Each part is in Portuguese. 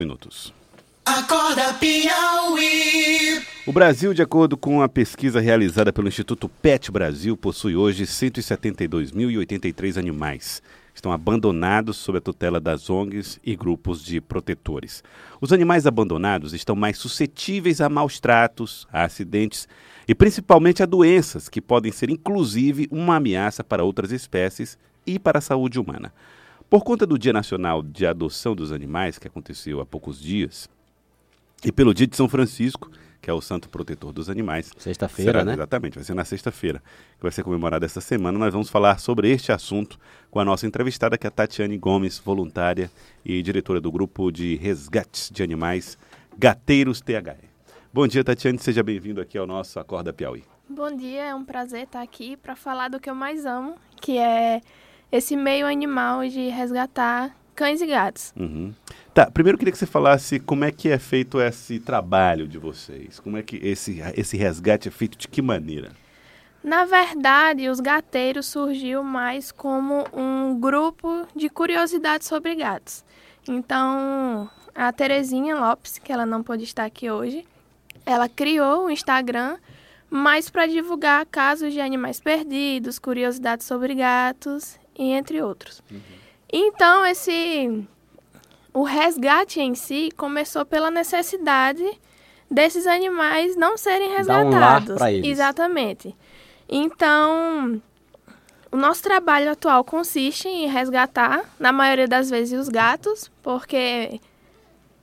minutos. Acorda Piauí. O Brasil, de acordo com a pesquisa realizada pelo Instituto PET Brasil, possui hoje 172.083 animais. Estão abandonados sob a tutela das ONGs e grupos de protetores. Os animais abandonados estão mais suscetíveis a maus tratos, a acidentes e principalmente a doenças, que podem ser inclusive uma ameaça para outras espécies e para a saúde humana. Por conta do Dia Nacional de Adoção dos Animais, que aconteceu há poucos dias, e pelo Dia de São Francisco, que é o santo protetor dos animais. Sexta-feira, né? Exatamente, vai ser na sexta-feira, que vai ser comemorada essa semana. Nós vamos falar sobre este assunto com a nossa entrevistada, que é a Tatiane Gomes, voluntária e diretora do grupo de resgates de animais Gateiros THE. Bom dia, Tatiane, seja bem-vindo aqui ao nosso Acorda Piauí. Bom dia, é um prazer estar aqui para falar do que eu mais amo, que é esse meio animal de resgatar cães e gatos. Uhum. Tá, primeiro eu queria que você falasse como é que é feito esse trabalho de vocês. Como é que esse, esse resgate é feito de que maneira? Na verdade, os gateiros surgiu mais como um grupo de curiosidades sobre gatos. Então, a Terezinha Lopes, que ela não pôde estar aqui hoje, ela criou o Instagram mais para divulgar casos de animais perdidos, curiosidades sobre gatos e entre outros. Uhum. Então, esse o resgate em si começou pela necessidade desses animais não serem resgatados. Um eles. Exatamente. Então, o nosso trabalho atual consiste em resgatar, na maioria das vezes, os gatos, porque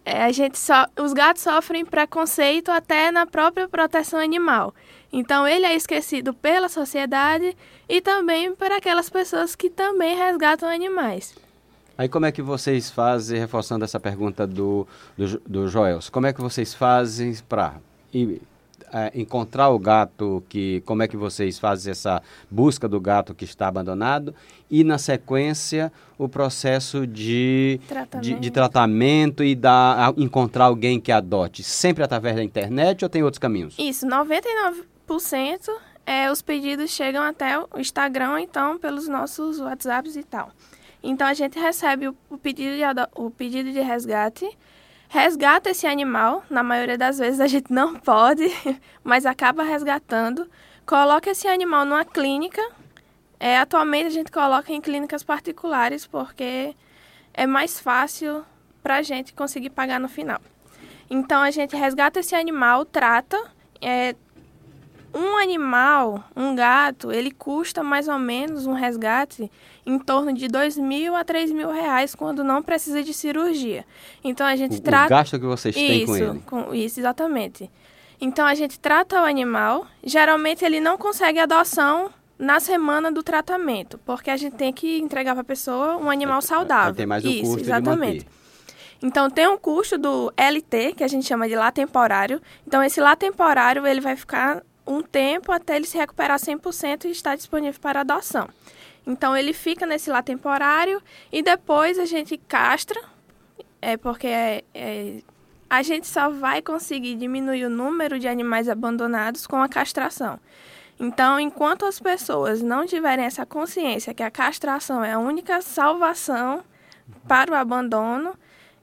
é, a gente so, os gatos sofrem preconceito até na própria proteção animal. Então ele é esquecido pela sociedade e também por aquelas pessoas que também resgatam animais. Aí como é que vocês fazem, reforçando essa pergunta do, do, do Joels, como é que vocês fazem para é, encontrar o gato, que como é que vocês fazem essa busca do gato que está abandonado e na sequência o processo de tratamento, de, de tratamento e da, encontrar alguém que adote, sempre através da internet ou tem outros caminhos? Isso, 99 90% é, os pedidos chegam até o Instagram, então, pelos nossos WhatsApps e tal. Então, a gente recebe o, o pedido, de, o pedido de resgate, resgata esse animal, na maioria das vezes a gente não pode, mas acaba resgatando, coloca esse animal numa clínica. É, atualmente a gente coloca em clínicas particulares porque é mais fácil para a gente conseguir pagar no final. Então a gente resgata esse animal, trata, é, um animal, um gato, ele custa mais ou menos um resgate em torno de dois mil a três mil reais quando não precisa de cirurgia. Então a gente o, trata. O gasto que vocês têm isso, com ele. Com, isso, exatamente. Então a gente trata o animal. Geralmente ele não consegue adoção na semana do tratamento, porque a gente tem que entregar para a pessoa um animal saudável. Tem mais o isso, custo exatamente. Então tem um custo do LT, que a gente chama de lá temporário. Então esse lá temporário ele vai ficar um tempo até ele se recuperar 100% e estar disponível para adoção. Então ele fica nesse lá temporário e depois a gente castra, é porque é, é, a gente só vai conseguir diminuir o número de animais abandonados com a castração. Então, enquanto as pessoas não tiverem essa consciência que a castração é a única salvação para o abandono,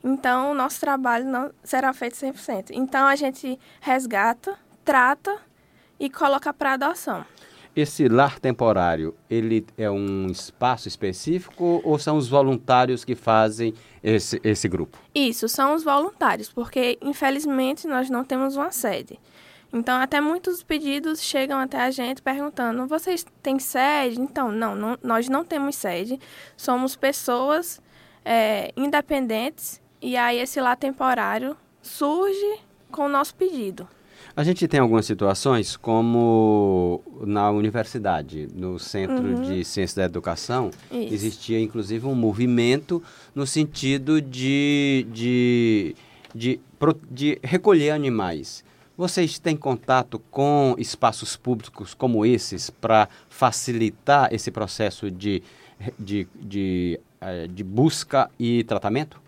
então o nosso trabalho não será feito 100%. Então a gente resgata, trata e coloca para adoção. Esse lar temporário, ele é um espaço específico ou são os voluntários que fazem esse, esse grupo? Isso, são os voluntários, porque infelizmente nós não temos uma sede. Então, até muitos pedidos chegam até a gente perguntando: vocês têm sede? Então, não, não nós não temos sede. Somos pessoas é, independentes e aí esse lá temporário surge com o nosso pedido. A gente tem algumas situações, como na universidade, no Centro uhum. de Ciências da Educação, Isso. existia inclusive um movimento no sentido de, de, de, de recolher animais. Vocês têm contato com espaços públicos como esses para facilitar esse processo de, de, de, eh, de busca e tratamento?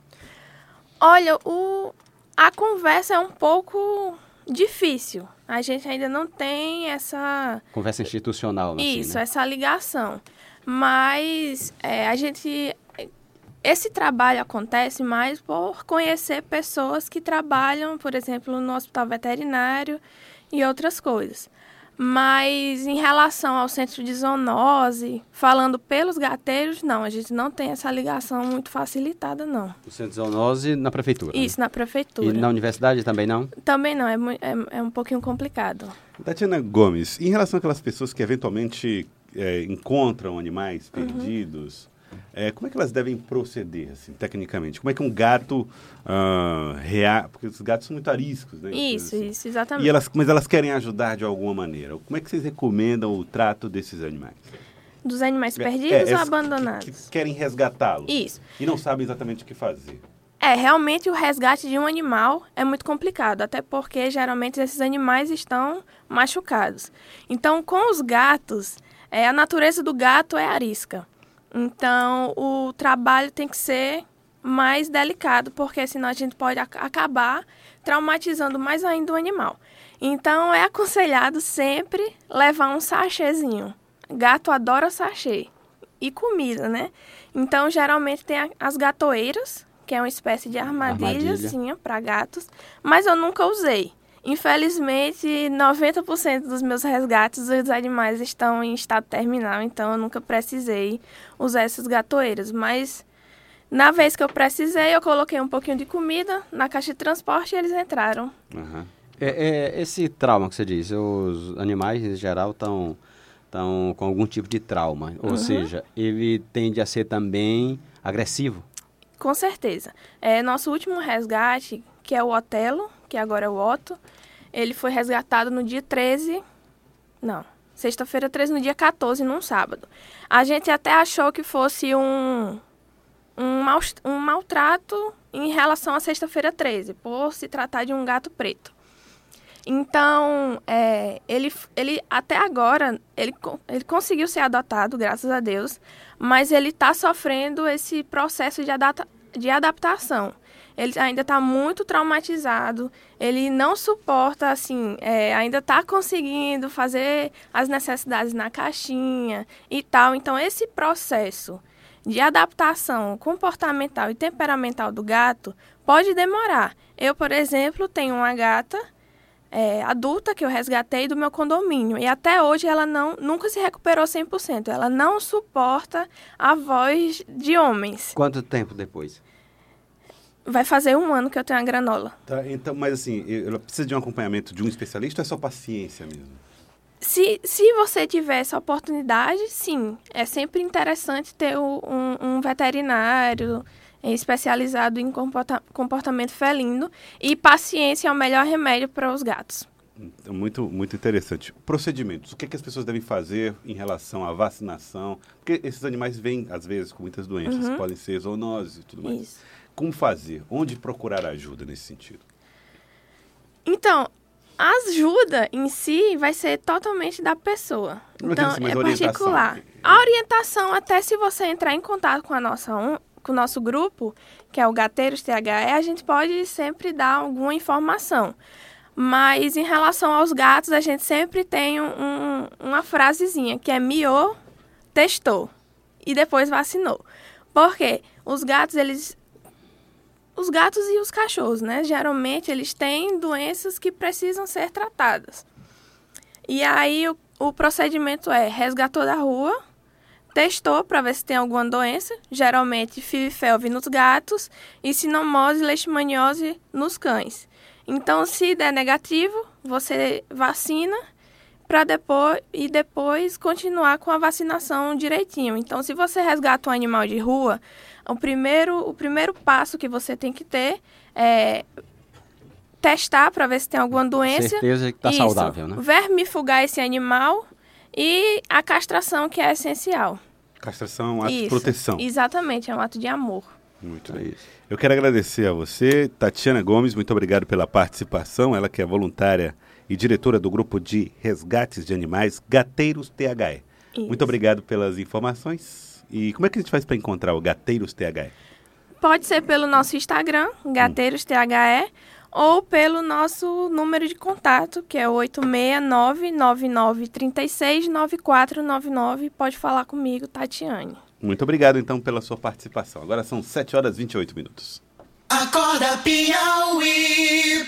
Olha, o, a conversa é um pouco difícil. A gente ainda não tem essa... Conversa institucional, assim, Isso, né? essa ligação. Mas é, a gente esse trabalho acontece mais por conhecer pessoas que trabalham, por exemplo, no hospital veterinário e outras coisas. Mas em relação ao centro de zoonose, falando pelos gateiros, não, a gente não tem essa ligação muito facilitada, não. O centro de zoonose na prefeitura? Né? Isso, né? na prefeitura. E na universidade também não? Também não, é, é, é um pouquinho complicado. Tatiana Gomes, em relação àquelas pessoas que eventualmente é, encontram animais uhum. perdidos, uhum é, como é que elas devem proceder, assim, tecnicamente? Como é que um gato uh, rea... Porque os gatos são muito ariscos, né? Isso, assim. isso, exatamente. E elas, mas elas querem ajudar de alguma maneira. Como é que vocês recomendam o trato desses animais? Dos animais é, perdidos é, ou abandonados? Que, que querem resgatá-los. Isso. E não sabem exatamente o que fazer. É, realmente o resgate de um animal é muito complicado, até porque geralmente esses animais estão machucados. Então, com os gatos, é, a natureza do gato é arisca. Então, o trabalho tem que ser mais delicado, porque senão a gente pode ac acabar traumatizando mais ainda o animal. Então, é aconselhado sempre levar um sachêzinho. Gato adora sachê. E comida, né? Então, geralmente tem as gatoeiras, que é uma espécie de armadilhazinha armadilha. para gatos, mas eu nunca usei. Infelizmente, 90% dos meus resgates dos animais estão em estado terminal, então eu nunca precisei usar essas gatoeiras. Mas na vez que eu precisei, eu coloquei um pouquinho de comida na caixa de transporte e eles entraram. Uhum. É, é, esse trauma que você diz, os animais em geral estão estão com algum tipo de trauma, ou uhum. seja, ele tende a ser também agressivo. Com certeza. É, nosso último resgate, que é o Otelo, que agora é o Otto, ele foi resgatado no dia 13. Não, sexta-feira 13, no dia 14, num sábado. A gente até achou que fosse um, um, mal, um maltrato em relação à sexta-feira 13, por se tratar de um gato preto. Então, é, ele, ele até agora, ele, ele conseguiu ser adotado, graças a Deus, mas ele está sofrendo esse processo de, adapta, de adaptação ele ainda está muito traumatizado, ele não suporta, assim, é, ainda está conseguindo fazer as necessidades na caixinha e tal. Então, esse processo de adaptação comportamental e temperamental do gato pode demorar. Eu, por exemplo, tenho uma gata é, adulta que eu resgatei do meu condomínio e até hoje ela não nunca se recuperou 100%. Ela não suporta a voz de homens. Quanto tempo depois? Vai fazer um ano que eu tenho a granola. Tá, então, mas assim, ela precisa de um acompanhamento de um especialista ou é só paciência mesmo? Se, se você tiver essa oportunidade, sim. É sempre interessante ter um, um veterinário especializado em comporta comportamento felino. E paciência é o melhor remédio para os gatos. Então, muito, muito interessante. Procedimentos. O que, é que as pessoas devem fazer em relação à vacinação? Porque esses animais vêm, às vezes, com muitas doenças. Uhum. Podem ser zoonoses e tudo mais. Isso. Como fazer? Onde procurar ajuda nesse sentido? Então, a ajuda em si vai ser totalmente da pessoa. Então, é particular. A orientação, até se você entrar em contato com a nossa com o nosso grupo, que é o Gateiros THE, a gente pode sempre dar alguma informação. Mas em relação aos gatos, a gente sempre tem um, uma frasezinha, que é miou, testou e depois vacinou. Porque os gatos, eles os gatos e os cachorros, né? Geralmente eles têm doenças que precisam ser tratadas. E aí o, o procedimento é resgatou da rua, testou para ver se tem alguma doença, geralmente FIV-FeLV nos gatos e sinomose leishmaniose nos cães. Então, se der negativo, você vacina para depois e depois continuar com a vacinação direitinho. Então, se você resgata um animal de rua, o primeiro, o primeiro passo que você tem que ter é testar para ver se tem alguma doença. Certeza que está saudável, né? Vermifugar esse animal e a castração, que é essencial. Castração é um ato isso, de proteção. Exatamente, é um ato de amor. Muito bem. Eu quero agradecer a você, Tatiana Gomes, muito obrigado pela participação. Ela que é voluntária e diretora do grupo de resgates de animais Gateiros THE. Isso. Muito obrigado pelas informações. E como é que a gente faz para encontrar o Gateiros THE? Pode ser pelo nosso Instagram, Gateiros THE, ou pelo nosso número de contato, que é 869-9936-9499. Pode falar comigo, Tatiane. Muito obrigado, então, pela sua participação. Agora são 7 horas e 28 minutos. Acorda, Piauí.